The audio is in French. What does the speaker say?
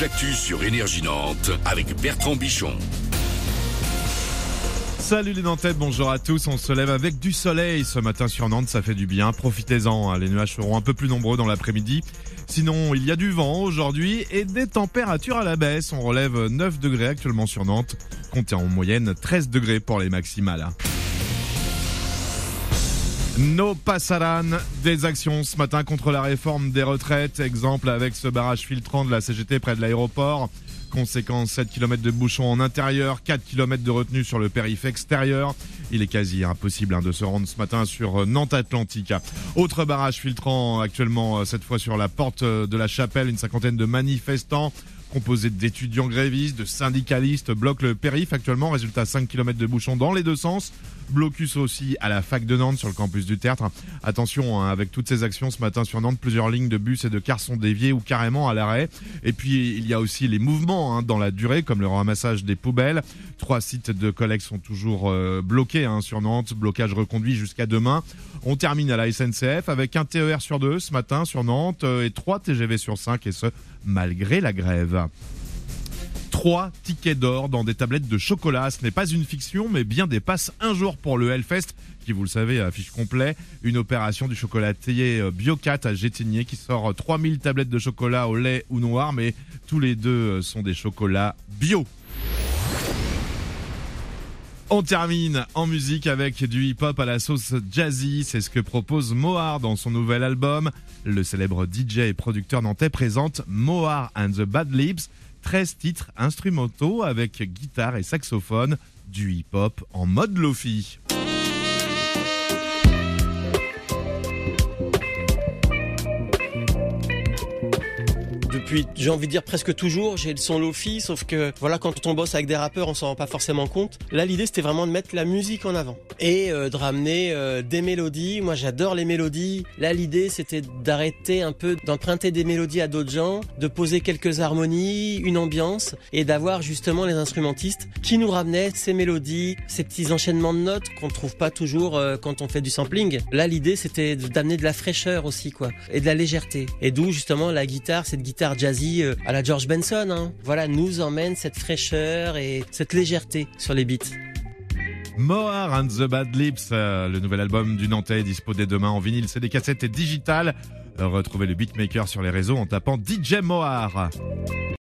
l'actu sur Énergie Nantes avec Bertrand Bichon. Salut les Nantais, bonjour à tous. On se lève avec du soleil ce matin sur Nantes, ça fait du bien. Profitez-en, hein. les nuages seront un peu plus nombreux dans l'après-midi. Sinon, il y a du vent aujourd'hui et des températures à la baisse. On relève 9 degrés actuellement sur Nantes. Comptez en moyenne 13 degrés pour les maximales. No passaran des actions ce matin contre la réforme des retraites. Exemple avec ce barrage filtrant de la CGT près de l'aéroport. Conséquence, 7 km de bouchons en intérieur, 4 km de retenue sur le périph' extérieur. Il est quasi impossible hein, de se rendre ce matin sur euh, Nantes Atlantique. Autre barrage filtrant actuellement, euh, cette fois sur la porte euh, de la chapelle, une cinquantaine de manifestants composés d'étudiants grévistes, de syndicalistes, bloquent le périph' actuellement. Résultat 5 km de bouchons dans les deux sens. Blocus aussi à la fac de Nantes sur le campus du Tertre. Attention, hein, avec toutes ces actions ce matin sur Nantes, plusieurs lignes de bus et de cars sont déviées ou carrément à l'arrêt. Et puis il y a aussi les mouvements hein, dans la durée, comme le ramassage des poubelles. Trois sites de collecte sont toujours euh, bloqués hein, sur Nantes, blocage reconduit jusqu'à demain. On termine à la SNCF avec un TER sur deux ce matin sur Nantes euh, et trois TGV sur cinq et ce malgré la grève. Trois tickets d'or dans des tablettes de chocolat. Ce n'est pas une fiction, mais bien des passes un jour pour le Hellfest, qui, vous le savez, affiche complet. Une opération du chocolatier euh, Biocat à Gétigné qui sort 3000 tablettes de chocolat au lait ou noir, mais tous les deux euh, sont des chocolats bio. On termine en musique avec du hip-hop à la sauce jazzy. C'est ce que propose Mohar dans son nouvel album. Le célèbre DJ et producteur nantais présente Mohar and the Bad Lips. 13 titres instrumentaux avec guitare et saxophone, du hip-hop en mode lofi. Depuis, j'ai envie de dire presque toujours, j'ai le son Lofi, sauf que voilà, quand on bosse avec des rappeurs, on s'en rend pas forcément compte. Là, l'idée, c'était vraiment de mettre la musique en avant et euh, de ramener euh, des mélodies. Moi, j'adore les mélodies. Là, l'idée, c'était d'arrêter un peu, d'emprunter des mélodies à d'autres gens, de poser quelques harmonies, une ambiance et d'avoir justement les instrumentistes qui nous ramenaient ces mélodies, ces petits enchaînements de notes qu'on trouve pas toujours euh, quand on fait du sampling. Là, l'idée, c'était d'amener de la fraîcheur aussi, quoi, et de la légèreté. Et d'où justement la guitare, cette guitare jazzy euh, à la George Benson. Hein. Voilà, nous emmène cette fraîcheur et cette légèreté sur les beats. Mohar and the Bad Lips, euh, le nouvel album du Nantais, dispo dès demain en vinyle, c'est des cassettes digitales. Retrouvez le beatmaker sur les réseaux en tapant DJ Mohar.